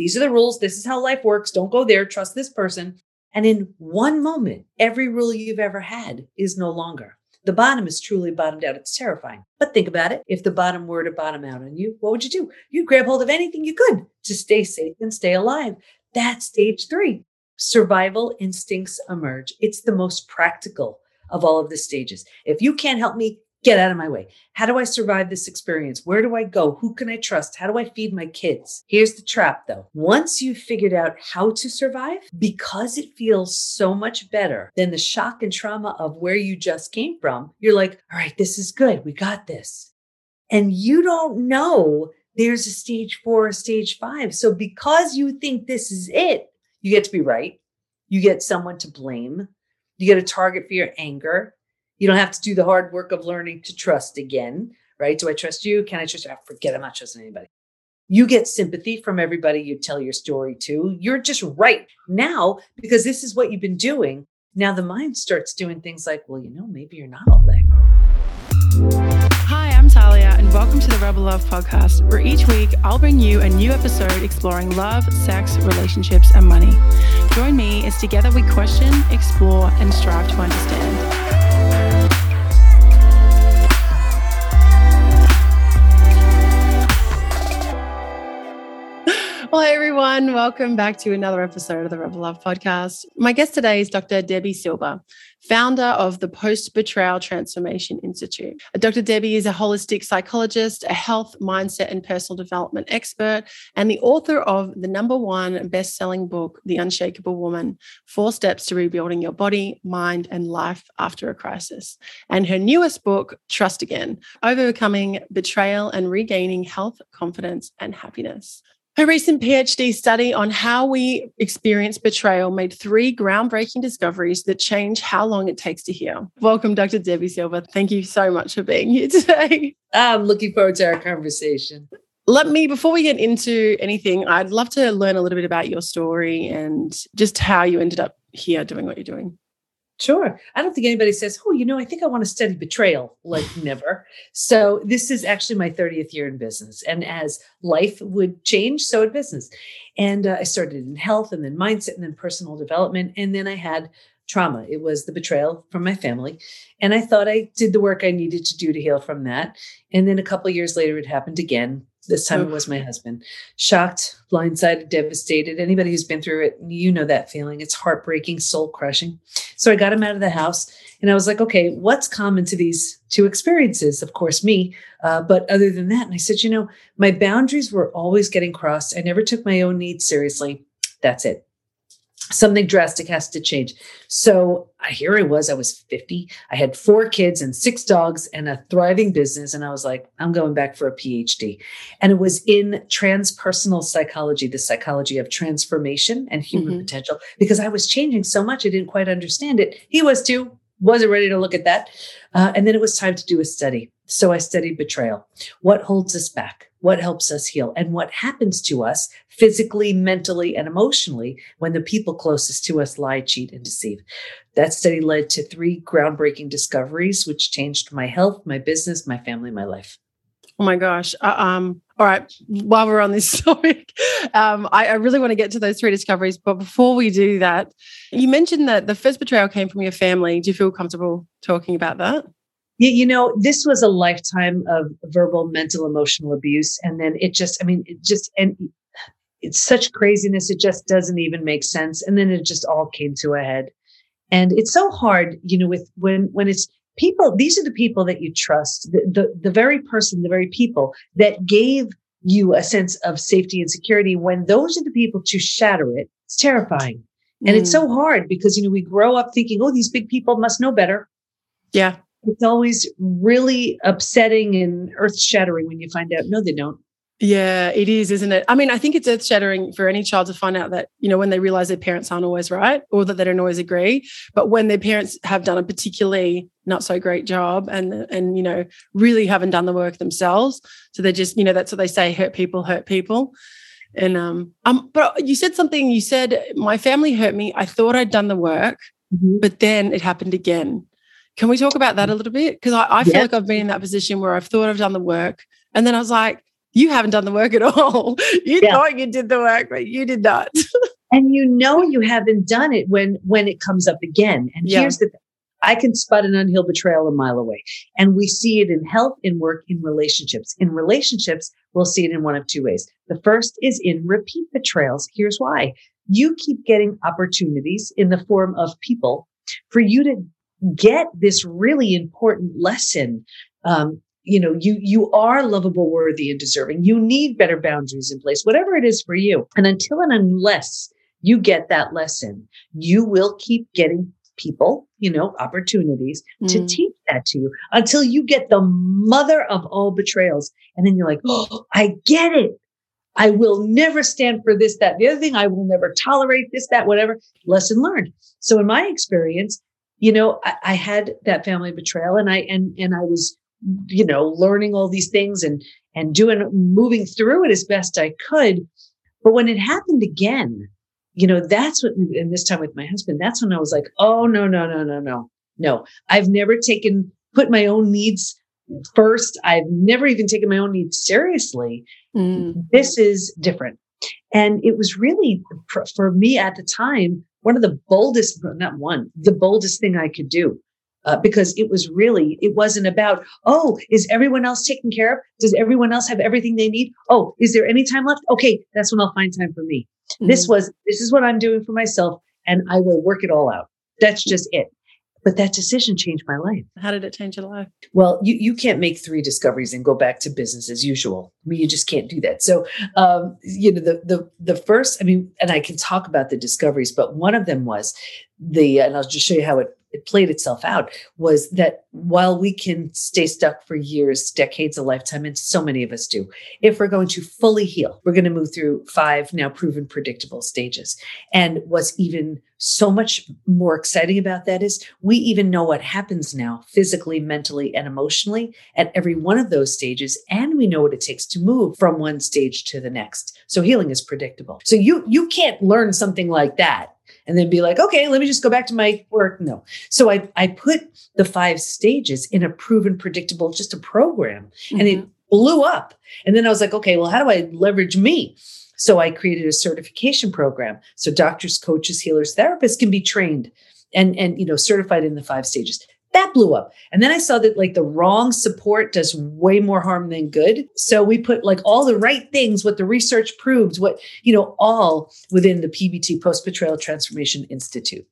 These are the rules. This is how life works. Don't go there. Trust this person. And in one moment, every rule you've ever had is no longer. The bottom is truly bottomed out. It's terrifying. But think about it. If the bottom were to bottom out on you, what would you do? You'd grab hold of anything you could to stay safe and stay alive. That's stage three. Survival instincts emerge. It's the most practical of all of the stages. If you can't help me, get out of my way. How do I survive this experience? Where do I go? Who can I trust? How do I feed my kids? Here's the trap though. Once you've figured out how to survive, because it feels so much better than the shock and trauma of where you just came from, you're like, all right, this is good. We got this. And you don't know there's a stage four, a stage five. So because you think this is it, you get to be right. You get someone to blame. You get a target for your anger you don't have to do the hard work of learning to trust again, right? Do I trust you? Can I trust you? I forget I'm not trusting anybody. You get sympathy from everybody you tell your story to. You're just right now because this is what you've been doing. Now the mind starts doing things like, well, you know, maybe you're not all that. Hi, I'm Talia, and welcome to the Rebel Love podcast, where each week I'll bring you a new episode exploring love, sex, relationships, and money. Join me as together we question, explore, and strive to understand. Welcome back to another episode of the Rebel Love podcast. My guest today is Dr. Debbie Silber, founder of the Post Betrayal Transformation Institute. Dr. Debbie is a holistic psychologist, a health, mindset, and personal development expert, and the author of the number one best selling book, The Unshakable Woman Four Steps to Rebuilding Your Body, Mind, and Life After a Crisis. And her newest book, Trust Again Overcoming Betrayal and Regaining Health, Confidence, and Happiness. Her recent PhD study on how we experience betrayal made three groundbreaking discoveries that change how long it takes to heal. Welcome, Dr. Debbie Silber. Thank you so much for being here today. I'm looking forward to our conversation. Let me, before we get into anything, I'd love to learn a little bit about your story and just how you ended up here doing what you're doing. Sure. I don't think anybody says, oh, you know, I think I want to study betrayal. Like, never. So, this is actually my 30th year in business. And as life would change, so would business. And uh, I started in health and then mindset and then personal development. And then I had trauma. It was the betrayal from my family. And I thought I did the work I needed to do to heal from that. And then a couple years later, it happened again. This time it was my husband. Shocked, blindsided, devastated. Anybody who's been through it, you know that feeling. It's heartbreaking, soul crushing. So I got him out of the house and I was like, okay, what's common to these two experiences? Of course, me. Uh, but other than that, and I said, you know, my boundaries were always getting crossed. I never took my own needs seriously. That's it something drastic has to change. So here I was, I was 50. I had four kids and six dogs and a thriving business. And I was like, I'm going back for a PhD. And it was in transpersonal psychology, the psychology of transformation and human mm-hmm. potential, because I was changing so much, I didn't quite understand it. He was too, wasn't ready to look at that. Uh, and then it was time to do a study. So I studied betrayal. What holds us back? What helps us heal and what happens to us physically, mentally, and emotionally when the people closest to us lie, cheat, and deceive. That study led to three groundbreaking discoveries, which changed my health, my business, my family, my life. Oh my gosh. Uh, um, all right. While we're on this topic, um, I, I really want to get to those three discoveries. But before we do that, you mentioned that the first betrayal came from your family. Do you feel comfortable talking about that? You know, this was a lifetime of verbal, mental, emotional abuse. And then it just, I mean, it just, and it's such craziness. It just doesn't even make sense. And then it just all came to a head. And it's so hard, you know, with when, when it's people, these are the people that you trust, the, the, the very person, the very people that gave you a sense of safety and security. When those are the people to shatter it, it's terrifying. And mm. it's so hard because, you know, we grow up thinking, oh, these big people must know better. Yeah it's always really upsetting and earth shattering when you find out. No they don't. Yeah it is isn't it? I mean i think it's earth shattering for any child to find out that you know when they realize their parents aren't always right or that they don't always agree but when their parents have done a particularly not so great job and and you know really haven't done the work themselves so they're just you know that's what they say hurt people hurt people. And um um but you said something you said my family hurt me. I thought i'd done the work mm-hmm. but then it happened again can we talk about that a little bit? Because I, I, feel yeah. like I've been in that position where I've thought I've done the work. And then I was like, You haven't done the work at all. You yeah. thought you did the work, but you did not. and you know you haven't done it when when it comes up again. And yeah. here's the thing. I can spot an unhealed betrayal a mile away. And we see it in health, in work, in relationships. In relationships, we'll see it in one of two ways. The first is in repeat betrayals. Here's why. You keep getting opportunities in the form of people for you to get this really important lesson. Um, you know, you, you are lovable, worthy, and deserving. You need better boundaries in place, whatever it is for you. And until and unless you get that lesson, you will keep getting people, you know, opportunities mm. to teach that to you until you get the mother of all betrayals. And then you're like, oh, I get it. I will never stand for this, that, the other thing. I will never tolerate this, that, whatever. Lesson learned. So in my experience, you know, I, I had that family betrayal and I, and, and I was, you know, learning all these things and, and doing, moving through it as best I could. But when it happened again, you know, that's what, and this time with my husband, that's when I was like, oh, no, no, no, no, no, no. I've never taken, put my own needs first. I've never even taken my own needs seriously. Mm. This is different. And it was really for me at the time, one of the boldest, not one, the boldest thing I could do. Uh, because it was really, it wasn't about, oh, is everyone else taken care of? Does everyone else have everything they need? Oh, is there any time left? Okay, that's when I'll find time for me. Mm-hmm. This was, this is what I'm doing for myself and I will work it all out. That's just it. But that decision changed my life. How did it change your life? Well, you, you can't make three discoveries and go back to business as usual. I mean, you just can't do that. So, um, you know, the the the first, I mean, and I can talk about the discoveries, but one of them was the, and I'll just show you how it it played itself out was that while we can stay stuck for years, decades, a lifetime, and so many of us do, if we're going to fully heal, we're going to move through five now proven predictable stages. And what's even so much more exciting about that is we even know what happens now physically, mentally, and emotionally at every one of those stages. And we know what it takes to move from one stage to the next. So healing is predictable. So you, you can't learn something like that and then be like, okay, let me just go back to my work. No. So I, I put the five stages in a proven, predictable, just a program mm-hmm. and it mm-hmm. blew up. And then I was like, okay, well, how do I leverage me? So I created a certification program. So doctors, coaches, healers, therapists can be trained and, and, you know, certified in the five stages that blew up. And then I saw that like the wrong support does way more harm than good. So we put like all the right things, what the research proves, what, you know, all within the PBT Post Betrayal Transformation Institute.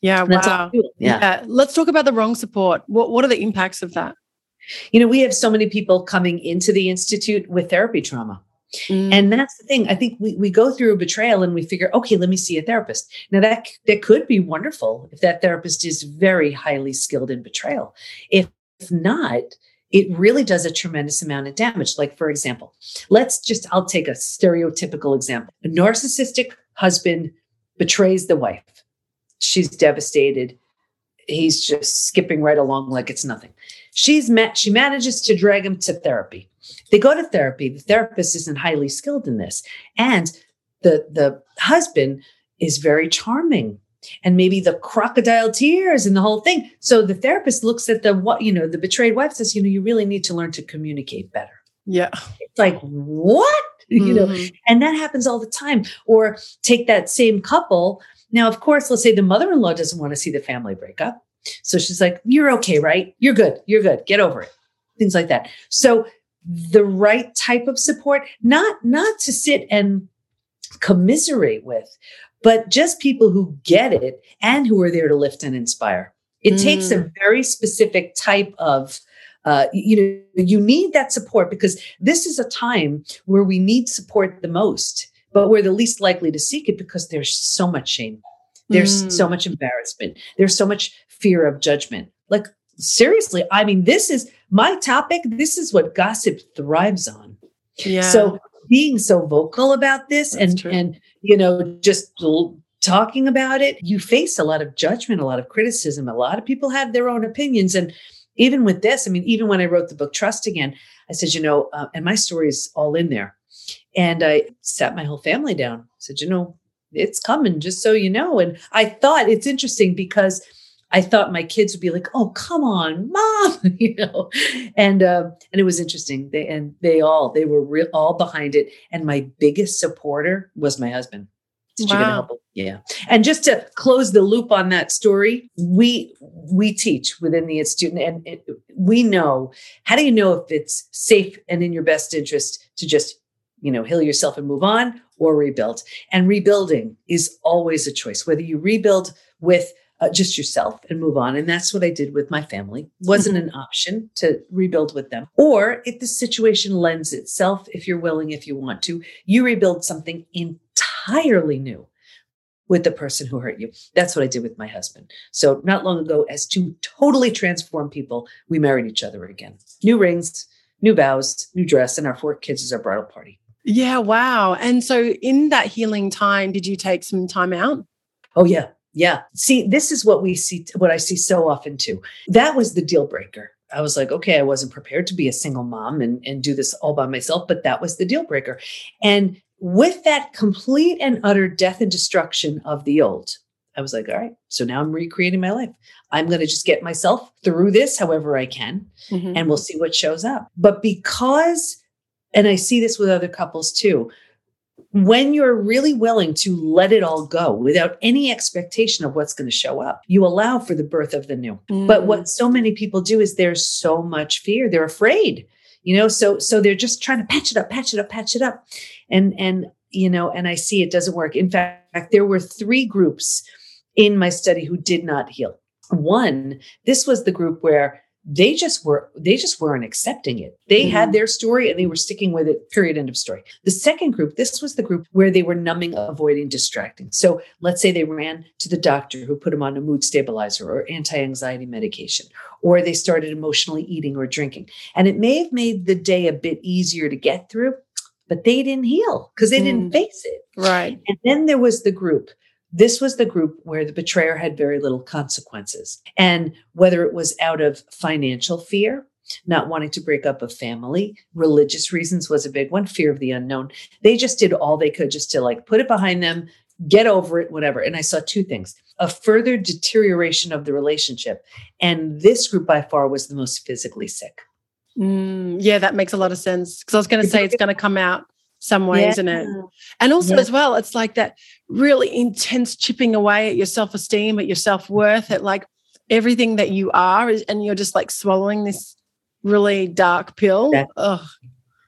Yeah, wow. Yeah. yeah. Let's talk about the wrong support. What what are the impacts of that? You know, we have so many people coming into the institute with therapy trauma. Mm. And that's the thing. I think we, we go through a betrayal and we figure, okay, let me see a therapist. Now that that could be wonderful if that therapist is very highly skilled in betrayal. If, if not, it really does a tremendous amount of damage. Like, for example, let's just, I'll take a stereotypical example. A narcissistic husband betrays the wife. She's devastated. He's just skipping right along like it's nothing. She's met, she manages to drag him to therapy. They go to therapy. The therapist isn't highly skilled in this. And the, the husband is very charming and maybe the crocodile tears and the whole thing. So the therapist looks at the what you know the betrayed wife says, you know, you really need to learn to communicate better. Yeah, it's like what mm-hmm. you know, mm-hmm. and that happens all the time. Or take that same couple. Now, of course, let's say the mother-in-law doesn't want to see the family break up, so she's like, "You're okay, right? You're good. You're good. Get over it." Things like that. So the right type of support, not, not to sit and commiserate with, but just people who get it and who are there to lift and inspire. It mm. takes a mm. very specific type of uh, you know, you need that support because this is a time where we need support the most, but we're the least likely to seek it because there's so much shame. There's mm. so much embarrassment. There's so much fear of judgment. Like seriously, I mean, this is my topic. This is what gossip thrives on. Yeah. So being so vocal about this That's and true. and you know just talking about it, you face a lot of judgment, a lot of criticism. A lot of people have their own opinions, and even with this, I mean, even when I wrote the book Trust Again, I said, you know, uh, and my story is all in there. And I sat my whole family down. Said, you know, it's coming, just so you know. And I thought it's interesting because I thought my kids would be like, "Oh, come on, mom," you know, and uh, and it was interesting. They and they all they were real all behind it. And my biggest supporter was my husband. Did wow. You Yeah. And just to close the loop on that story, we we teach within the institute, and it, we know how do you know if it's safe and in your best interest to just you know heal yourself and move on or rebuild. And rebuilding is always a choice, whether you rebuild with uh, just yourself and move on. And that's what I did with my family. Wasn't mm-hmm. an option to rebuild with them. Or if the situation lends itself, if you're willing, if you want to, you rebuild something entirely new with the person who hurt you. That's what I did with my husband. So not long ago, as two totally transformed people, we married each other again. New rings, new vows, new dress, and our four kids as our bridal party. Yeah, wow. And so in that healing time, did you take some time out? Oh yeah. Yeah. See, this is what we see, what I see so often too. That was the deal breaker. I was like, okay, I wasn't prepared to be a single mom and, and do this all by myself, but that was the deal breaker. And with that complete and utter death and destruction of the old, I was like, all right, so now I'm recreating my life. I'm going to just get myself through this however I can, mm-hmm. and we'll see what shows up. But because, and I see this with other couples too, when you're really willing to let it all go without any expectation of what's going to show up, you allow for the birth of the new. Mm. But what mm. so many people do is there's so much fear. They're afraid, you know, so so they're just trying to patch it up, patch it up, patch it up. And and you know, and I see it doesn't work. In fact, there were three groups in my study who did not heal. One, this was the group where they just were they just weren't accepting it. They mm-hmm. had their story and they were sticking with it period end of story. The second group this was the group where they were numbing avoiding distracting. So let's say they ran to the doctor who put them on a mood stabilizer or anti-anxiety medication or they started emotionally eating or drinking. And it may have made the day a bit easier to get through but they didn't heal because they mm. didn't face it. Right. And then there was the group this was the group where the betrayer had very little consequences. And whether it was out of financial fear, not wanting to break up a family, religious reasons was a big one, fear of the unknown. They just did all they could just to like put it behind them, get over it, whatever. And I saw two things a further deterioration of the relationship. And this group by far was the most physically sick. Mm, yeah, that makes a lot of sense. Because I was going to say it's going to come out some way, yeah. isn't it? And also, yeah. as well, it's like that really intense chipping away at your self esteem, at your self worth, at like everything that you are, and you're just like swallowing this really dark pill. Exactly.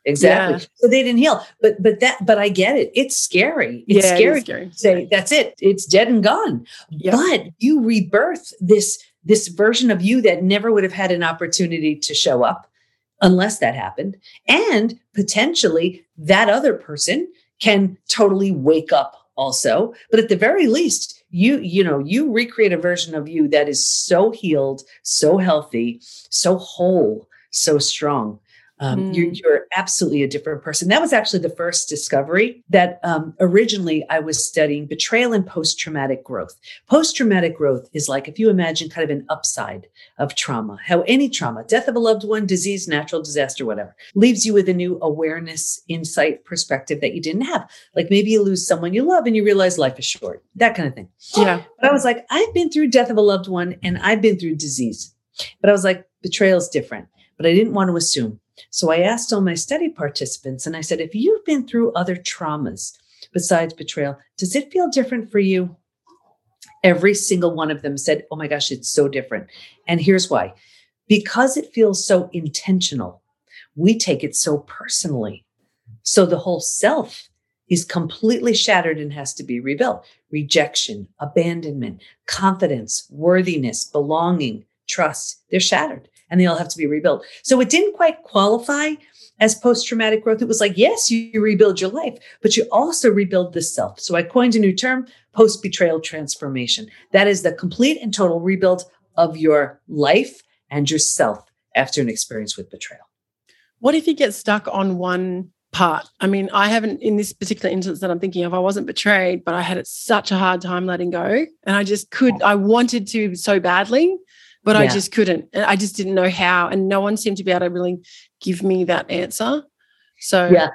Exactly. Yeah. So they didn't heal, but but that but I get it. It's scary. It's yeah, scary. It scary. Say that's it. It's dead and gone. Yep. But you rebirth this this version of you that never would have had an opportunity to show up unless that happened. And potentially that other person can totally wake up also. But at the very least, you, you know, you recreate a version of you that is so healed, so healthy, so whole, so strong um, mm. you're, you're, absolutely a different person. That was actually the first discovery that um, originally I was studying betrayal and post traumatic growth. Post traumatic growth is like if you imagine kind of an upside of trauma, how any trauma, death of a loved one, disease, natural disaster, whatever, leaves you with a new awareness, insight, perspective that you didn't have. Like maybe you lose someone you love and you realize life is short, that kind of thing. Yeah. But I was like, I've been through death of a loved one and I've been through disease. But I was like, betrayal is different. But I didn't want to assume. So I asked all my study participants and I said, if you've been through other traumas besides betrayal, does it feel different for you? Every single one of them said, oh my gosh, it's so different. And here's why because it feels so intentional, we take it so personally. So the whole self is completely shattered and has to be rebuilt. Rejection, abandonment, confidence, worthiness, belonging, trust, they're shattered and they all have to be rebuilt. So it didn't quite qualify as post traumatic growth. It was like, yes, you, rebuild your life, but you also rebuild the self. So I coined a new term post betrayal transformation. That is the complete and total rebuild of your life and yourself after an experience with betrayal. What if you get stuck on one part? I mean, I haven't, in this particular instance that I'm thinking of, I wasn't betrayed, but I had such a hard time letting go. And I just could, I wanted to so badly but yeah. I just couldn't. I just didn't know how. And no one seemed to be able to really give me that answer. So, yeah,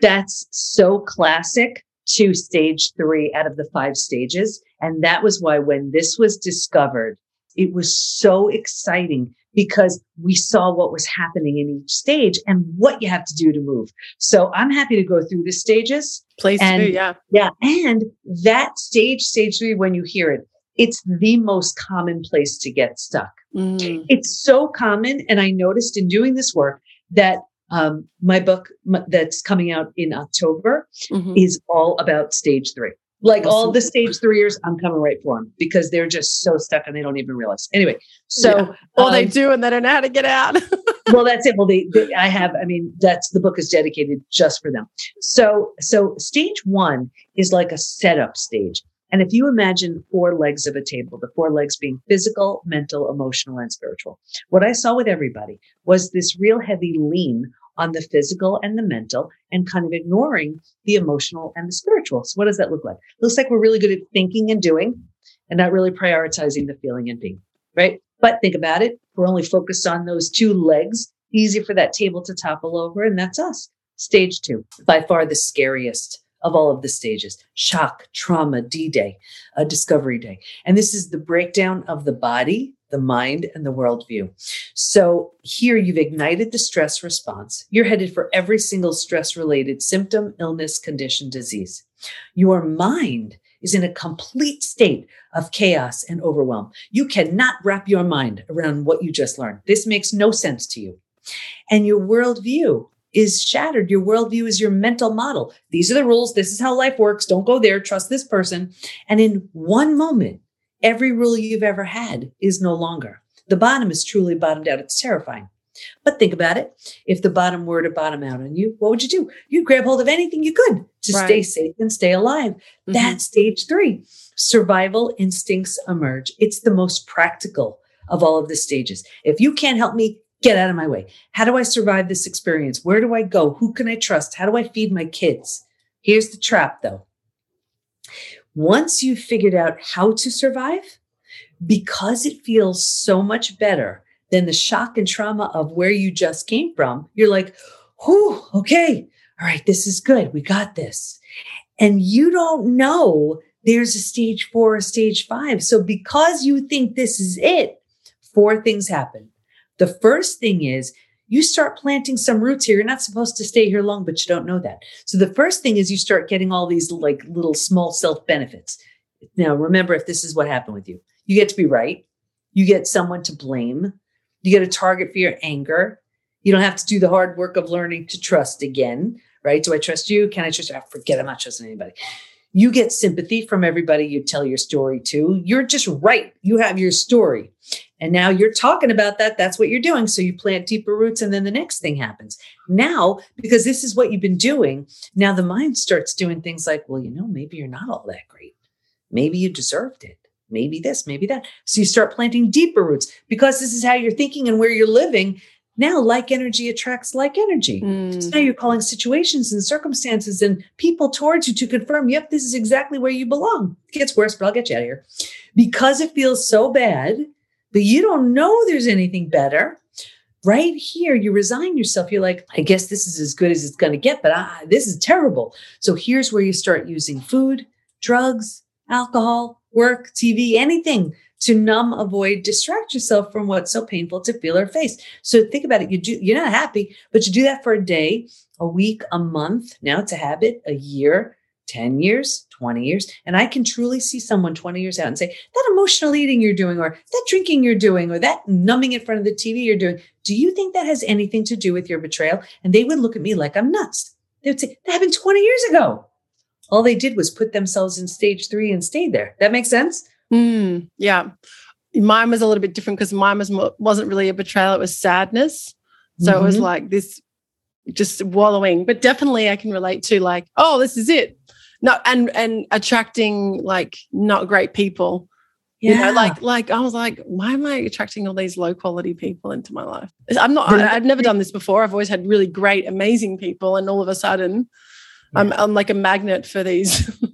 that's so classic to stage three out of the five stages. And that was why when this was discovered, it was so exciting because we saw what was happening in each stage and what you have to do to move. So I'm happy to go through the stages. Please and, do, yeah. Yeah. And that stage, stage three, when you hear it, it's the most common place to get stuck. Mm. It's so common. And I noticed in doing this work that um, my book m- that's coming out in October mm-hmm. is all about stage three. Like all the stage three years, I'm coming right for them because they're just so stuck and they don't even realize. Anyway, so yeah. well, um, they do and they don't know how to get out. well, that's it. Well, they, they, I have. I mean, that's the book is dedicated just for them. So, so stage one is like a setup stage. And if you imagine four legs of a table, the four legs being physical, mental, emotional, and spiritual, what I saw with everybody was this real heavy lean on the physical and the mental and kind of ignoring the emotional and the spiritual. So what does that look like? It looks like we're really good at thinking and doing and not really prioritizing the feeling and being, right? But think about it. We're only focused on those two legs. Easy for that table to topple over. And that's us. Stage two, by far the scariest of all of the stages shock, trauma, D Day, uh, Discovery Day. And this is the breakdown of the body, the mind, and the worldview. So here you've ignited the stress response. You're headed for every single stress related symptom, illness, condition, disease. Your mind is in a complete state of chaos and overwhelm. You cannot wrap your mind around what you just learned. This makes no sense to you. And your worldview is shattered. Your worldview is your mental model. These are the rules. This is how life works. Don't go there. Trust this person. And in one moment, Every rule you've ever had is no longer. The bottom is truly bottomed out. It's terrifying. But think about it. If the bottom were to bottom out on you, what would you do? You'd grab hold of anything you could to right. stay safe and stay alive. Mm-hmm. That's stage three. Survival instincts emerge. It's the most practical of all of the stages. If you can't help me, get out of my way. How do I survive this experience? Where do I go? Who can I trust? How do I feed my kids? Here's the trap though. Once you've figured out how to survive, because it feels so much better than the shock and trauma of where you just came from, you're like, whew, okay, all right, this is good. We got this. And you don't know there's a stage four, stage five. So because you think this is it, four things happen. The first thing is you start planting some roots here. You're not supposed to stay here long, but you don't know that. So the first thing is you start getting all these like little small self benefits. Now, remember, if this is what happened with you, you get to be right. You get someone to blame. You get a target for your anger. You don't have to do the hard work of learning to trust again, right? Do I trust you? Can I trust you? I forget I'm not trusting anybody. You get sympathy from everybody you tell your story to. You're just right. You have your story. And now you're talking about that. That's what you're doing. So you plant deeper roots, and then the next thing happens. Now, because this is what you've been doing, now the mind starts doing things like, well, you know, maybe you're not all that great. Maybe you deserved it. Maybe this, maybe that. So you start planting deeper roots because this is how you're thinking and where you're living. Now, like energy attracts like energy. Mm. So now you're calling situations and circumstances and people towards you to confirm, yep, this is exactly where you belong. It gets worse, but I'll get you out of here. Because it feels so bad, but you don't know there's anything better. Right here, you resign yourself. You're like, I guess this is as good as it's going to get, but ah, this is terrible. So here's where you start using food, drugs, alcohol, work, TV, anything to numb, avoid, distract yourself from what's so painful to feel or face. So think about it. You do, you're not happy, but you do that for a day, a week, a month. Now it's a habit, a year, 10 years, 20 years. And I can truly see someone 20 years out and say, that emotional eating you're doing, or that drinking you're doing, or that numbing in front of the TV you're doing, do you think that has anything to do with your betrayal? And they would look at me like I'm nuts. They would say, that happened 20 years ago. All they did was put themselves in stage three and stayed there. That makes sense? Mm, yeah. Mine was a little bit different because mine was wasn't really a betrayal; it was sadness. So mm-hmm. it was mm-hmm. like this, just wallowing. But definitely, I can relate to like, oh, this is it. No, and and attracting like not great people. Yeah. You know, like like I was like, why am I attracting all these low quality people into my life? I'm not. I, have never done this before. I've always had really great, amazing people, and all of a sudden, yeah. I'm I'm like a magnet for these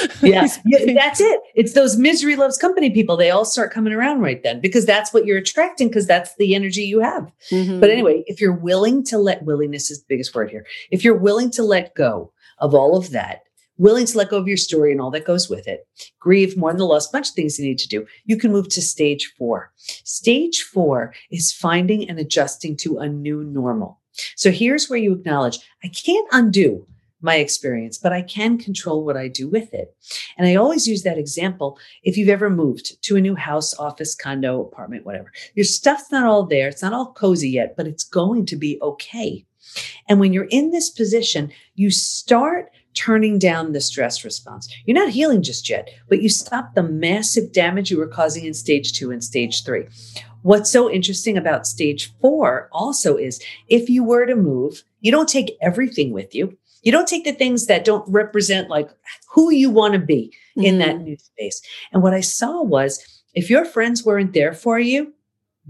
yeah. yeah, that's it. It's those misery loves company people. They all start coming around right then because that's what you're attracting because that's the energy you have. Mm-hmm. But anyway, if you're willing to let willingness is the biggest word here. If you're willing to let go of all of that, willing to let go of your story and all that goes with it, grieve, mourn the loss, bunch of things you need to do, you can move to stage four. Stage four is finding and adjusting to a new normal. So here's where you acknowledge I can't undo my experience, but I can control what I do with it. And I always use that example. If you've ever moved to a new house, office, condo, apartment, whatever, your stuff's not all there. It's not all cozy yet, but it's going to be okay. And when you're in this position, you start turning down the stress response. You're not healing just yet, but you stop the massive damage you were causing in stage two and stage three. What's so interesting about stage four also is if you were to move, you don't take everything with you. You don't take the things that don't represent like who you want to be mm-hmm. in that mm-hmm. new space. And what I saw was if your friends weren't there for you,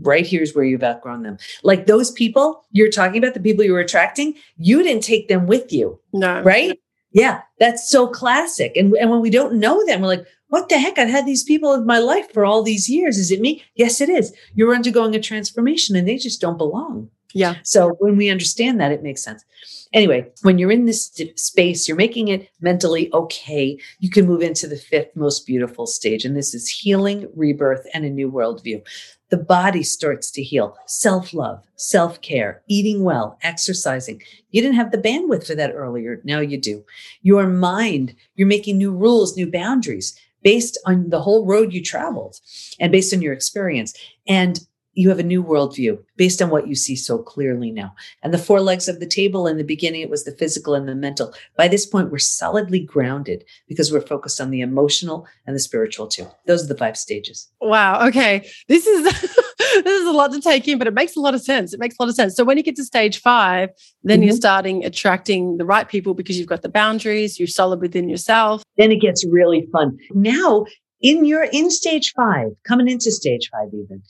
right here's where you've outgrown them. Like those people you're talking about, the people you were attracting, you didn't take them with you. No. Right? Yeah, that's so classic. And, and when we don't know them, we're like, what the heck? I've had these people in my life for all these years. Is it me? Yes, it is. You're undergoing a transformation and they just don't belong. Yeah. So when we understand that, it makes sense. Anyway, when you're in this space, you're making it mentally okay. You can move into the fifth most beautiful stage. And this is healing, rebirth, and a new worldview. The body starts to heal, self love, self care, eating well, exercising. You didn't have the bandwidth for that earlier. Now you do. Your mind, you're making new rules, new boundaries based on the whole road you traveled and based on your experience. And you have a new worldview based on what you see so clearly now. And the four legs of the table in the beginning, it was the physical and the mental. By this point, we're solidly grounded because we're focused on the emotional and the spiritual too. Those are the five stages. Wow. Okay. This is this is a lot to take in, but it makes a lot of sense. It makes a lot of sense. So when you get to stage five, then mm-hmm. you're starting attracting the right people because you've got the boundaries, you're solid within yourself. Then it gets really fun. Now in your in stage five, coming into stage five even,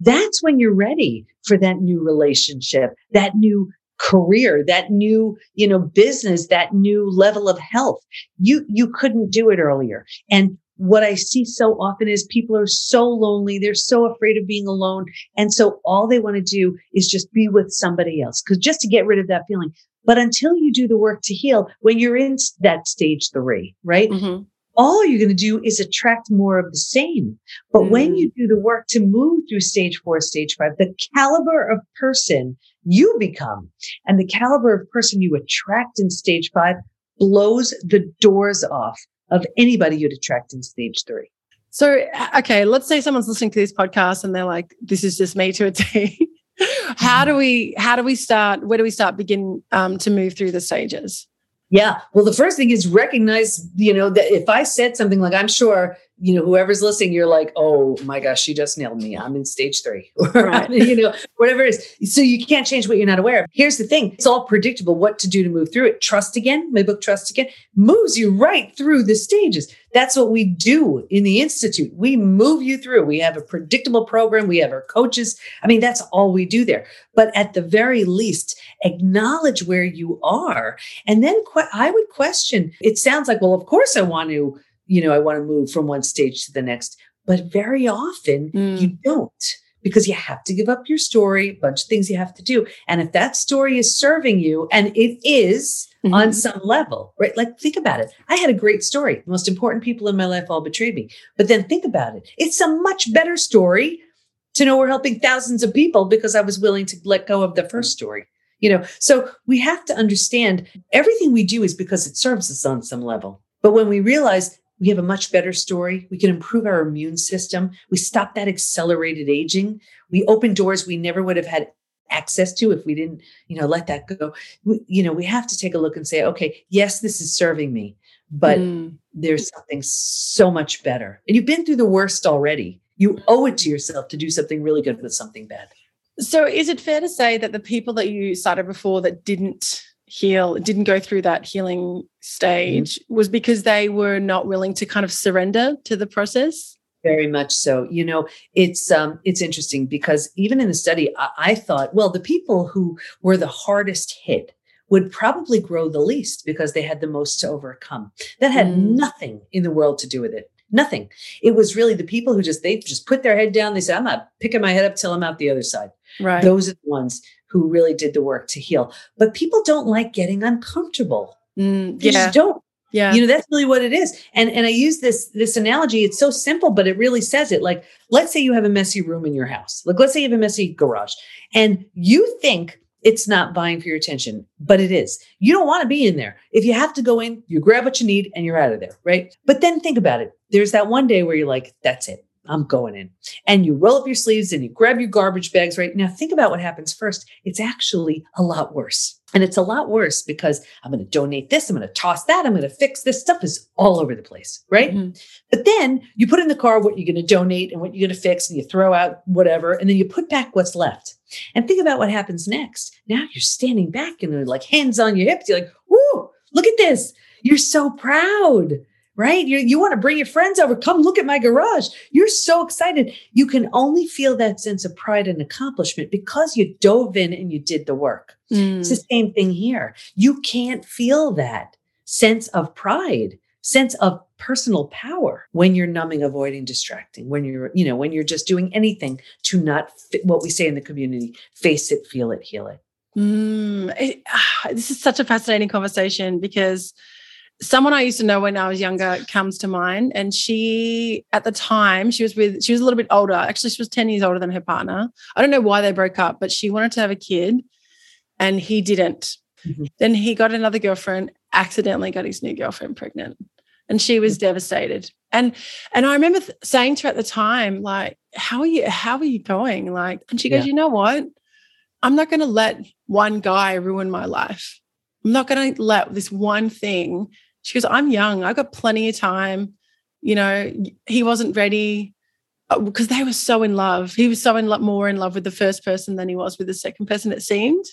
that's when you're ready for that new relationship, that new career, that new, you know, business, that new level of health. You, you couldn't do it earlier. And what I see so often is people are so lonely. They're so afraid of being alone. And so all they want to do is just be with somebody else because just to get rid of that feeling. But until you do the work to heal, when you're in that stage three, right? Mm-hmm all you're going to do is attract more of the same. But mm. when you do the work to move through stage four, stage five, the caliber of person you become and the caliber of person you attract in stage five blows the doors off of anybody you'd attract in stage three. So, okay, let's say someone's listening to this podcast and they're like, this is just me to a T. how do we, how do we start, where do we start begin um, to move through the stages? Yeah. Well, the first thing is recognize, you know, that if I said something like, I'm sure, you know, whoever's listening, you're like, oh my gosh, she just nailed me. I'm in stage three, right. you know, whatever it is. So you can't change what you're not aware of. Here's the thing it's all predictable what to do to move through it. Trust again, my book, Trust Again, moves you right through the stages. That's what we do in the Institute. We move you through. We have a predictable program, we have our coaches. I mean, that's all we do there. But at the very least, acknowledge where you are. And then que- I would question it sounds like, well, of course I want to, you know, I want to move from one stage to the next. But very often mm. you don't because you have to give up your story, a bunch of things you have to do. And if that story is serving you, and it is mm-hmm. on some level, right? Like, think about it. I had a great story. The most important people in my life all betrayed me. But then think about it. It's a much better story to know we're helping thousands of people because I was willing to let go of the first story. You know, so we have to understand everything we do is because it serves us on some level. But when we realize we have a much better story. We can improve our immune system. We stop that accelerated aging. We open doors we never would have had access to if we didn't, you know, let that go. We, you know, we have to take a look and say, okay, yes, this is serving me, but mm. there's something so much better. And you've been through the worst already. You owe it to yourself to do something really good with something bad. So, is it fair to say that the people that you cited before that didn't heal, didn't go through that healing stage mm-hmm. was because they were not willing to kind of surrender to the process? Very much so. You know, it's um, it's interesting because even in the study, I, I thought, well, the people who were the hardest hit would probably grow the least because they had the most to overcome. That had mm. nothing in the world to do with it. Nothing. It was really the people who just they just put their head down. They said, "I'm not picking my head up till I'm out the other side." Right. Those are the ones who really did the work to heal. But people don't like getting uncomfortable. Mm, yeah. don't. Yeah. You know, that's really what it is. And and I use this this analogy. It's so simple, but it really says it. Like, let's say you have a messy room in your house. Like, let's say you have a messy garage, and you think it's not vying for your attention, but it is. You don't want to be in there. If you have to go in, you grab what you need and you're out of there, right? But then think about it. There's that one day where you're like, that's it. I'm going in. And you roll up your sleeves and you grab your garbage bags, right? Now, think about what happens first. It's actually a lot worse. And it's a lot worse because I'm going to donate this, I'm going to toss that, I'm going to fix this stuff is all over the place, right? Mm-hmm. But then you put in the car what you're going to donate and what you're going to fix, and you throw out whatever, and then you put back what's left. And think about what happens next. Now you're standing back and they're like hands on your hips. You're like, "Whoo! Look at this! You're so proud." Right? You, you want to bring your friends over, come look at my garage. You're so excited. You can only feel that sense of pride and accomplishment because you dove in and you did the work. Mm. It's the same thing here. You can't feel that sense of pride, sense of personal power when you're numbing, avoiding, distracting, when you're, you know, when you're just doing anything to not fit what we say in the community, face it, feel it, heal it. Mm, it ah, this is such a fascinating conversation because someone I used to know when I was younger comes to mind. And she, at the time, she was with, she was a little bit older. Actually, she was 10 years older than her partner. I don't know why they broke up, but she wanted to have a kid and he didn't. Mm-hmm. Then he got another girlfriend, accidentally got his new girlfriend pregnant. And she was devastated. And and I remember th- saying to her at the time, like, how are you, how are you going? Like, and she goes, yeah. you know what? I'm not going to let one guy ruin my life. I'm not going to let this one thing she goes, I'm young. I've got plenty of time. You know, he wasn't ready because uh, they were so in love. He was so in love, more in love with the first person than he was with the second person, it seemed.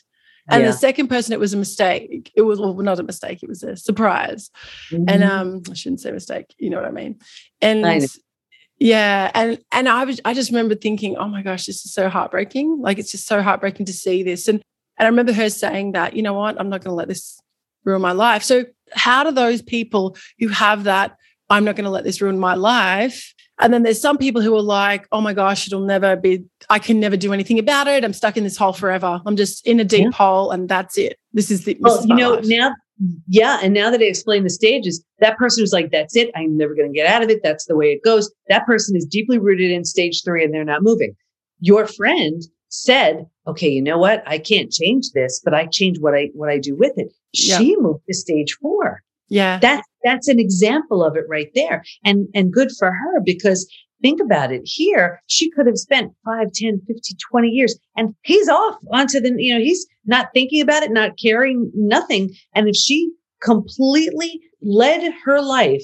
And yeah. the second person, it was a mistake. It was well, not a mistake, it was a surprise. Mm-hmm. And um, I shouldn't say mistake, you know what I mean. And I yeah, and and I was I just remember thinking, oh my gosh, this is so heartbreaking. Like it's just so heartbreaking to see this. And and I remember her saying that, you know what, I'm not gonna let this ruin my life. So how do those people who have that, I'm not going to let this ruin my life? And then there's some people who are like, oh my gosh, it'll never be, I can never do anything about it. I'm stuck in this hole forever. I'm just in a deep yeah. hole and that's it. This is the, well, is you know, life. now, yeah. And now that I explained the stages, that person who's like, that's it. I'm never going to get out of it. That's the way it goes. That person is deeply rooted in stage three and they're not moving. Your friend said, okay, you know what? I can't change this, but I change what I, what I do with it. She moved to stage four. Yeah. That's, that's an example of it right there. And, and good for her because think about it here. She could have spent 5, 10, 15, 20 years and he's off onto the, you know, he's not thinking about it, not caring, nothing. And if she completely led her life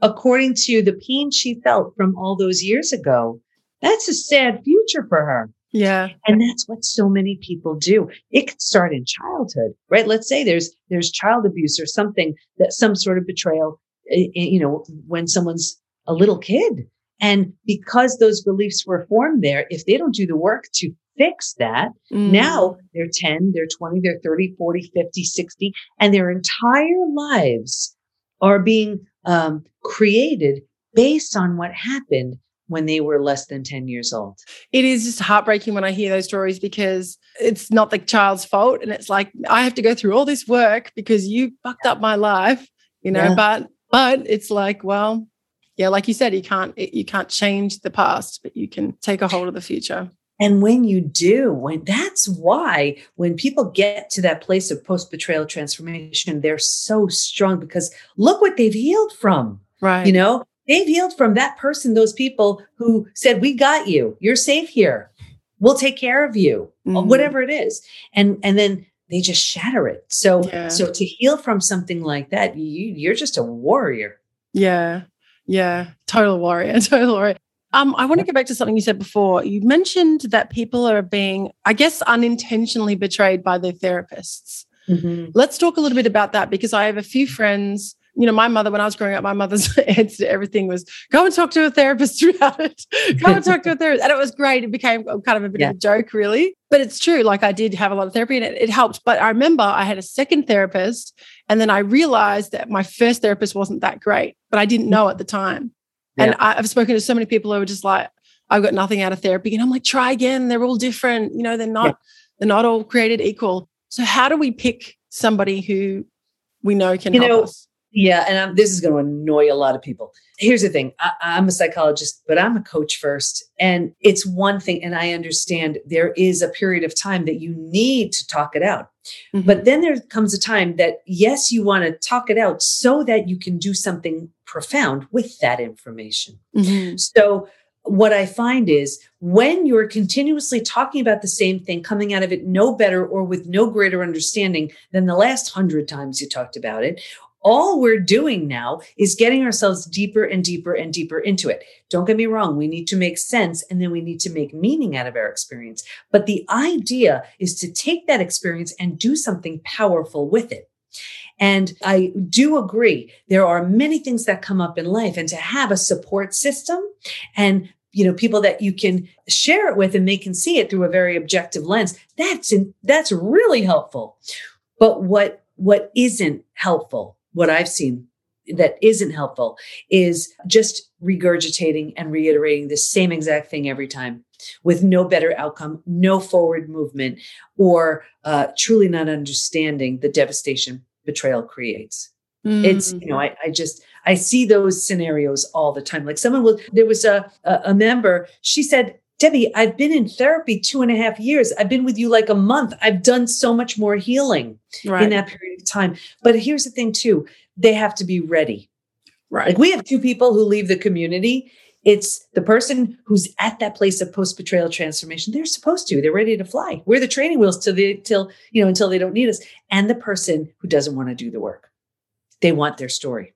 according to the pain she felt from all those years ago, that's a sad future for her. Yeah. And that's what so many people do. It could start in childhood, right? Let's say there's, there's child abuse or something that some sort of betrayal, eh, eh, you know, when someone's a little kid. And because those beliefs were formed there, if they don't do the work to fix that, mm. now they're 10, they're 20, they're 30, 40, 50, 60, and their entire lives are being um, created based on what happened when they were less than 10 years old. It is just heartbreaking when I hear those stories because it's not the child's fault. And it's like, I have to go through all this work because you fucked up my life, you know, yeah. but, but it's like, well, yeah, like you said, you can't, you can't change the past, but you can take a hold of the future. And when you do, when that's why when people get to that place of post betrayal transformation, they're so strong because look what they've healed from. Right. You know, they've healed from that person, those people who said, We got you, you're safe here. We'll take care of you, mm-hmm. whatever it is. And and then they just shatter it. So yeah. so to heal from something like that, you you're just a warrior. Yeah. Yeah. Total warrior. Total warrior. Um, I want to go back to something you said before. You mentioned that people are being, I guess, unintentionally betrayed by their therapists. Mm-hmm. Let's talk a little bit about that because I have a few friends you know, my mother, when I was growing up, my mother's answer to everything was go and talk to a therapist about it. go and talk to a therapist. And it was great. It became kind of a bit yeah. of a joke, really. But it's true. Like I did have a lot of therapy and it, it helped. But I remember I had a second therapist. And then I realized that my first therapist wasn't that great, but I didn't know at the time. Yeah. And I, I've spoken to so many people who were just like, I've got nothing out of therapy. And I'm like, try again. They're all different. You know, they're not, yeah. they're not all created equal. So how do we pick somebody who we know can you help know, us? Yeah, and I'm, this is going to annoy a lot of people. Here's the thing I, I'm a psychologist, but I'm a coach first. And it's one thing, and I understand there is a period of time that you need to talk it out. Mm-hmm. But then there comes a time that, yes, you want to talk it out so that you can do something profound with that information. Mm-hmm. So, what I find is when you're continuously talking about the same thing, coming out of it no better or with no greater understanding than the last hundred times you talked about it, all we're doing now is getting ourselves deeper and deeper and deeper into it. Don't get me wrong, we need to make sense and then we need to make meaning out of our experience. But the idea is to take that experience and do something powerful with it. And I do agree, there are many things that come up in life, and to have a support system and you know people that you can share it with and they can see it through a very objective lens that's in, that's really helpful but what what isn't helpful what I've seen that isn't helpful is just regurgitating and reiterating the same exact thing every time with no better outcome, no forward movement, or uh, truly not understanding the devastation betrayal creates. Mm. It's, you know, I, I just, I see those scenarios all the time. Like someone will, there was a, a member, she said, Debi, I've been in therapy two and a half years. I've been with you like a month. I've done so much more healing right. in that period of time. But here's the thing, too they have to be ready. Right. Like we have two people who leave the community. It's the person who's at that place of post betrayal transformation. They're supposed to. They're ready to fly. We're the training wheels till they till you know until they don't need us. And the person who doesn't want to do the work. They want their story.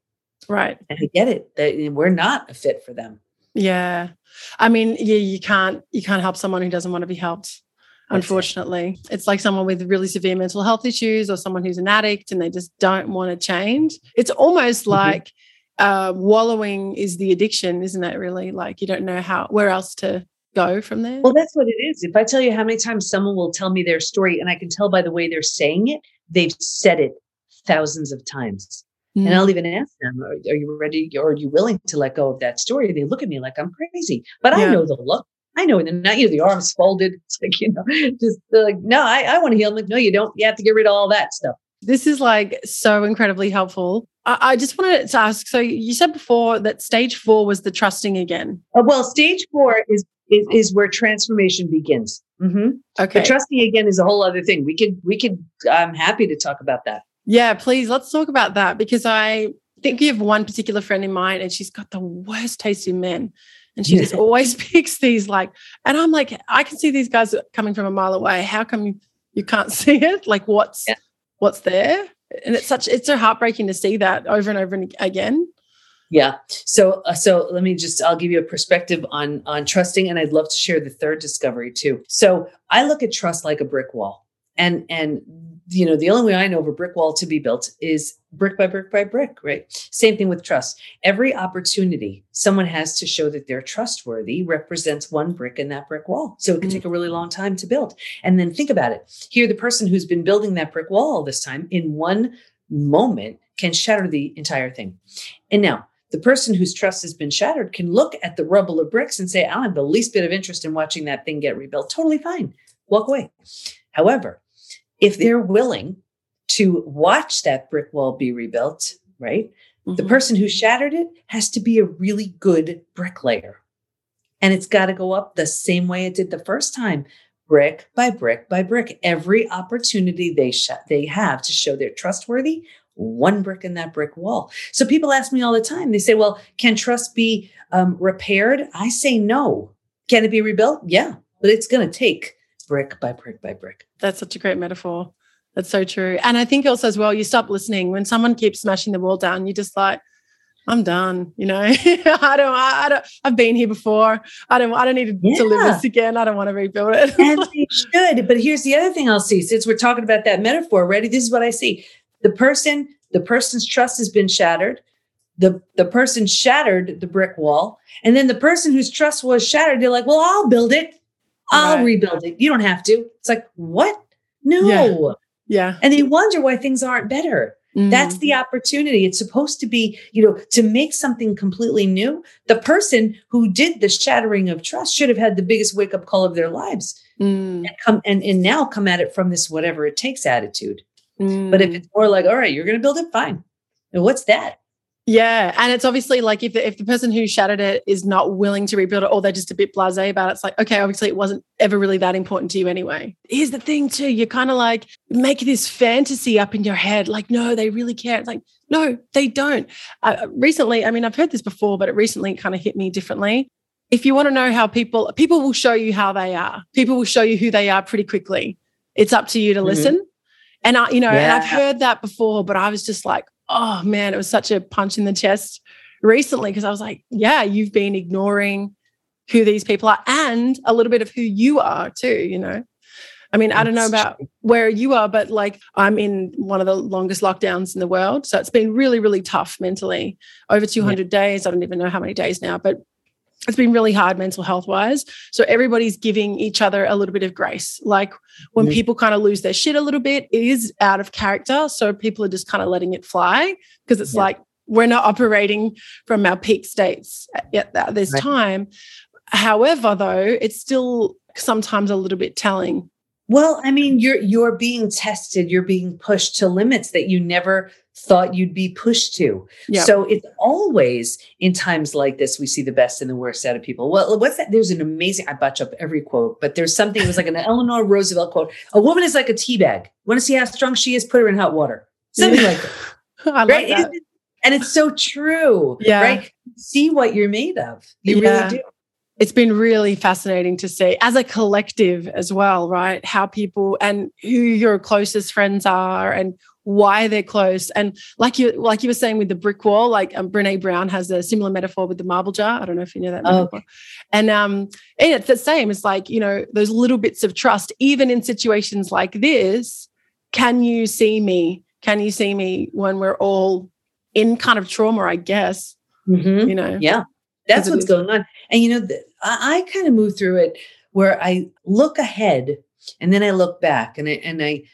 Right. And I get it. They, we're not a fit for them. Yeah. I mean, yeah, you can't you can't help someone who doesn't want to be helped. Unfortunately, it. it's like someone with really severe mental health issues or someone who's an addict and they just don't want to change. It's almost mm-hmm. like uh, wallowing is the addiction, isn't it? Really, like you don't know how where else to go from there. Well, that's what it is. If I tell you how many times someone will tell me their story, and I can tell by the way they're saying it, they've said it thousands of times. Mm. And I'll even ask them, are, are, you ready or are you willing to let go of that story? They look at me like I'm crazy, but yeah. I know the look. I know, and then not you know, the arms folded. It's like, you know, just like, no, I, I want to heal. I'm like, no, you don't. You have to get rid of all that stuff. This is like so incredibly helpful. I, I just wanted to ask. So you said before that stage four was the trusting again. Uh, well, stage four is, is, is where transformation begins. Mm-hmm. Okay. The trusting again is a whole other thing. We could we could. I'm happy to talk about that. Yeah, please. Let's talk about that because I think you have one particular friend in mind, and she's got the worst taste in men. And she just always picks these like, and I'm like, I can see these guys coming from a mile away. How come you, you can't see it? Like, what's yeah. what's there? And it's such it's so heartbreaking to see that over and over and again. Yeah. So uh, so let me just I'll give you a perspective on on trusting and I'd love to share the third discovery too. So I look at trust like a brick wall. And and you know, the only way I know of a brick wall to be built is brick by brick by brick, right? Same thing with trust. Every opportunity someone has to show that they're trustworthy represents one brick in that brick wall. So it can mm-hmm. take a really long time to build. And then think about it. Here, the person who's been building that brick wall all this time in one moment can shatter the entire thing. And now, the person whose trust has been shattered can look at the rubble of bricks and say, I don't have the least bit of interest in watching that thing get rebuilt. Totally fine. Walk away. However, if they're willing to watch that brick wall be rebuilt, right? Mm-hmm. The person who shattered it has to be a really good bricklayer. And it's got to go up the same way it did the first time, brick by brick by brick. Every opportunity they sh- they have to show they're trustworthy, one brick in that brick wall. So people ask me all the time. They say, "Well, can trust be um, repaired?" I say, "No." Can it be rebuilt? Yeah, but it's going to take brick by brick by brick. That's such a great metaphor. That's so true. And I think also as well, you stop listening when someone keeps smashing the wall down. You just like, I'm done. You know, I don't, I, I, don't, I've been here before. I don't, I don't need to, yeah. to live this again. I don't want to rebuild it. and they should. But here's the other thing I'll see since we're talking about that metaphor. Ready? This is what I see. The person, the person's trust has been shattered. The, the person shattered the brick wall. And then the person whose trust was shattered, they're like, well, I'll build it. I'll right. rebuild it. You don't have to. It's like, what? No. Yeah. yeah. And they wonder why things aren't better. Mm. That's the opportunity. It's supposed to be, you know, to make something completely new. The person who did the shattering of trust should have had the biggest wake up call of their lives mm. and come and, and now come at it from this whatever it takes attitude. Mm. But if mm. it's more like, all right, you're going to build it, fine. what's that? Yeah, and it's obviously like if the, if the person who shattered it is not willing to rebuild it, or they're just a bit blasé about it, it's like okay, obviously it wasn't ever really that important to you anyway. Here's the thing too: you're kind of like make this fantasy up in your head, like no, they really care. It's like no, they don't. Uh, recently, I mean, I've heard this before, but it recently kind of hit me differently. If you want to know how people people will show you how they are, people will show you who they are pretty quickly. It's up to you to mm-hmm. listen. And I, you know, yeah. and I've heard that before, but I was just like, oh man, it was such a punch in the chest recently because I was like, yeah, you've been ignoring who these people are and a little bit of who you are too, you know. I mean, I don't know about where you are, but like I'm in one of the longest lockdowns in the world. So it's been really, really tough mentally. Over 200 yeah. days. I don't even know how many days now, but it's been really hard mental health wise. So everybody's giving each other a little bit of grace. Like when mm-hmm. people kind of lose their shit a little bit, it is out of character. So people are just kind of letting it fly because it's yeah. like we're not operating from our peak states at, at this right. time. However, though, it's still sometimes a little bit telling. Well, I mean, you're you're being tested, you're being pushed to limits that you never thought you'd be pushed to. Yep. So it's always in times like this we see the best and the worst out of people. Well, what's that? There's an amazing I butch up every quote, but there's something it was like an Eleanor Roosevelt quote. A woman is like a tea bag. Want to see how strong she is? Put her in hot water. Something like that. I right? That. And it's so true. Yeah. Right. See what you're made of. You yeah. really do it's been really fascinating to see as a collective as well, right? How people and who your closest friends are and why they're close. And like you like you were saying with the brick wall, like um, Brene Brown has a similar metaphor with the marble jar. I don't know if you know that oh. metaphor. And um, and it's the same. It's like you know those little bits of trust, even in situations like this. Can you see me? Can you see me when we're all in kind of trauma? I guess. Mm-hmm. You know. Yeah, that's what's going on. And you know, the, I, I kind of move through it where I look ahead and then I look back and I and I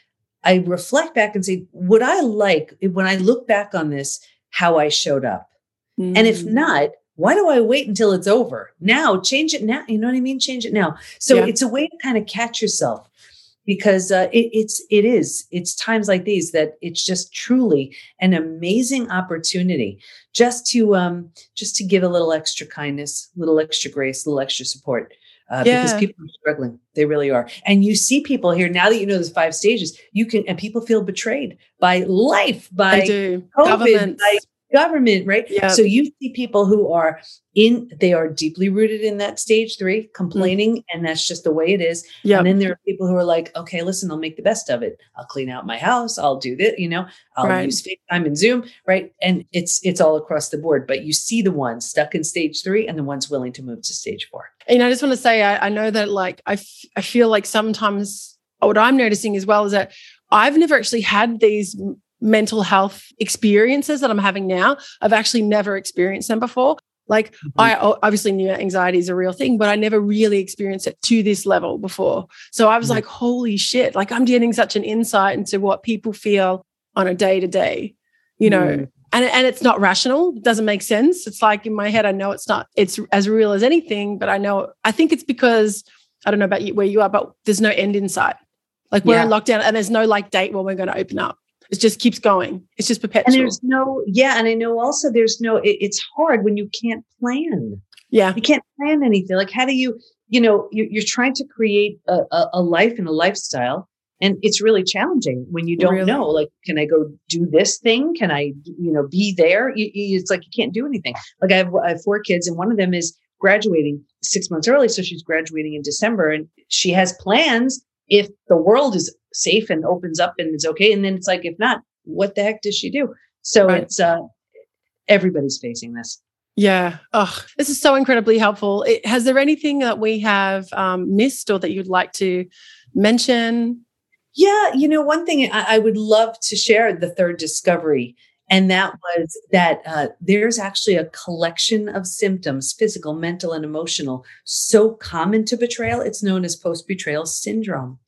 I reflect back and say, would I like when I look back on this, how I showed up? Mm. And if mm. not, why do I wait until it's over? Now, change it now. You know what I mean? Change it now. So yeah. it's a way to kind of catch yourself because uh, it, it's it is it's times like these that it's just truly an amazing opportunity just to um just to give a little extra kindness, a little extra grace, a little extra support uh, yeah. because people are struggling. They really are. And you see people here now that you know there's five stages. You can and people feel betrayed by life, by COVID, by government, right? Yeah. So you see people who are in, they are deeply rooted in that stage three, mm. complaining, mm. and that's just the way it is. Yeah. And then there are people who are like, okay, listen, I'll make the best of it. I'll clean out my house. I'll do this, you know, I'll right. use FaceTime and Zoom, right? And it's it's all across the board. But you see the ones stuck in stage three and the ones willing to move to stage four. And I just want to say, I, I know that like I, f- I feel like sometimes what I'm noticing as well is that I've never actually had these mental health experiences that I'm having now. I've actually never experienced them before. Like mm-hmm. I obviously knew anxiety is a real thing, but I never really experienced it to this level before. So I was mm-hmm. like, holy shit, like I'm getting such an insight into what people feel on a day to day, you know. Mm-hmm. And, and it's not rational. It doesn't make sense. It's like in my head, I know it's not, it's as real as anything, but I know, I think it's because I don't know about you, where you are, but there's no end in sight. Like we're yeah. in lockdown and there's no like date when we're going to open up it just keeps going. It's just perpetual. And there's no, yeah. And I know also there's no, it, it's hard when you can't plan. Yeah. You can't plan anything. Like, how do you, you know, you're, you're trying to create a, a, a, life and a lifestyle. And it's really challenging when you don't really? know, like, can I go do this thing? Can I, you know, be there? You, you, it's like you can't do anything. Like I have, I have four kids and one of them is graduating six months early. So she's graduating in December and she has plans if the world is safe and opens up and it's okay. And then it's like, if not, what the heck does she do? So right. it's uh everybody's facing this. Yeah. Oh, this is so incredibly helpful. It, has there anything that we have um, missed or that you'd like to mention? Yeah, you know, one thing I, I would love to share the third discovery and that was that uh, there's actually a collection of symptoms, physical, mental, and emotional, so common to betrayal. It's known as post betrayal syndrome.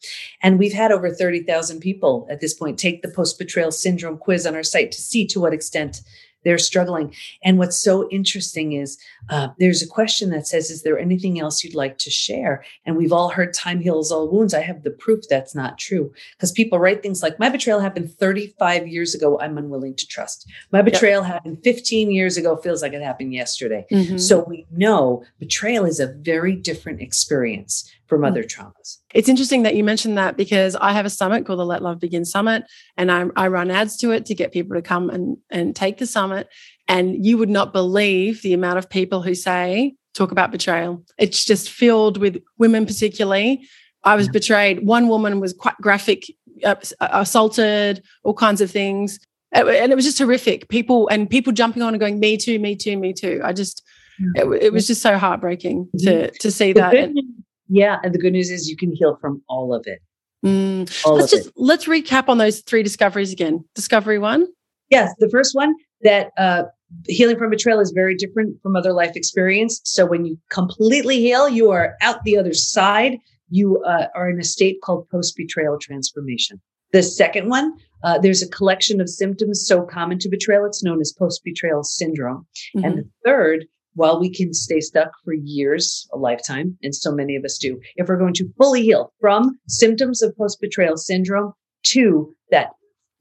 And we've had over 30,000 people at this point take the post betrayal syndrome quiz on our site to see to what extent they're struggling. And what's so interesting is uh, there's a question that says, Is there anything else you'd like to share? And we've all heard time heals all wounds. I have the proof that's not true because people write things like, My betrayal happened 35 years ago. I'm unwilling to trust. My betrayal yep. happened 15 years ago. Feels like it happened yesterday. Mm-hmm. So we know betrayal is a very different experience from mm. other traumas. It's interesting that you mentioned that because I have a summit called the Let Love Begin Summit, and I, I, run ads to it to get people to come and, and take the summit. And you would not believe the amount of people who say, talk about betrayal. It's just filled with women, particularly. I was yeah. betrayed. One woman was quite graphic, uh, assaulted, all kinds of things. And it was just horrific. People and people jumping on and going, me too, me too, me too. I just, it, it was just so heartbreaking to, to see that. Yeah, and the good news is you can heal from all of it. Mm. All let's just it. let's recap on those three discoveries again. Discovery one. Yes, the first one that uh, healing from betrayal is very different from other life experience. So when you completely heal, you are out the other side. You uh, are in a state called post betrayal transformation. The second one, uh, there's a collection of symptoms so common to betrayal, it's known as post betrayal syndrome. Mm-hmm. And the third while we can stay stuck for years, a lifetime, and so many of us do, if we're going to fully heal from symptoms of post betrayal syndrome to that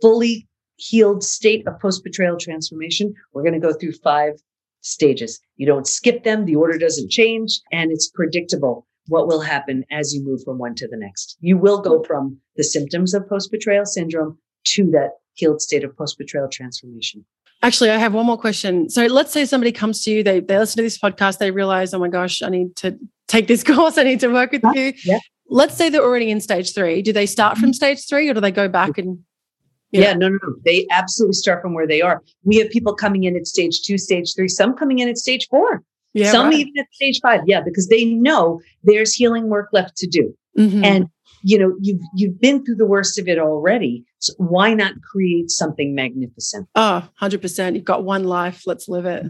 fully healed state of post betrayal transformation, we're going to go through five stages. You don't skip them, the order doesn't change, and it's predictable what will happen as you move from one to the next. You will go from the symptoms of post betrayal syndrome to that healed state of post betrayal transformation. Actually, I have one more question. So let's say somebody comes to you, they, they listen to this podcast, they realize, oh my gosh, I need to take this course, I need to work with you. Yeah. Let's say they're already in stage three. Do they start from mm-hmm. stage three or do they go back and yeah, no, no, no. They absolutely start from where they are. We have people coming in at stage two, stage three, some coming in at stage four, yeah, some right. even at stage five. Yeah, because they know there's healing work left to do. Mm-hmm. And you know, you've you've been through the worst of it already. So why not create something magnificent? Oh, 100%. You've got one life. Let's live it.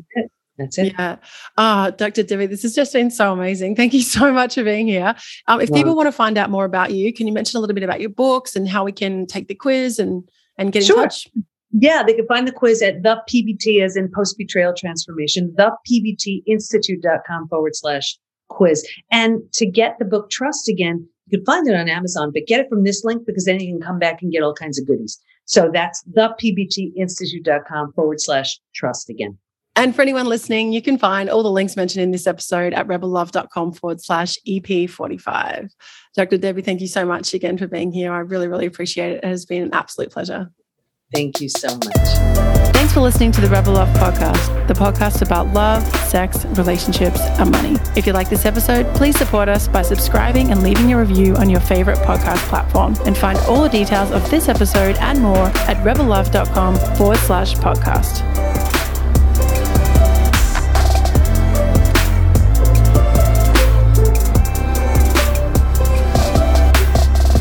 That's it. Yeah. Ah, Dr. Debi, this has just been so amazing. Thank you so much for being here. Um, if people want to find out more about you, can you mention a little bit about your books and how we can take the quiz and and get in touch? Yeah, they can find the quiz at the PBT as in post betrayal transformation, the PBTinstitute.com forward slash quiz. And to get the book Trust Again, you can find it on Amazon, but get it from this link because then you can come back and get all kinds of goodies. So that's thepbtinstitute.com forward slash trust again. And for anyone listening, you can find all the links mentioned in this episode at rebellove.com forward slash EP45. Dr. Debi, thank you so much again for being here. I really, really appreciate it. It has been an absolute pleasure. Thank you so much. Thanks for listening to the Rebel Love podcast, the podcast about love, sex, relationships, and money. If you like this episode, please support us by subscribing and leaving a review on your favorite podcast platform. And find all the details of this episode and more at rebellove.com forward slash podcast.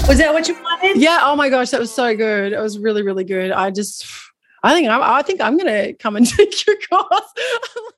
Was that what you wanted? Yeah. Oh my gosh, that was so good. It was really, really good. I just I think I'm, I think I'm going to come and take your course.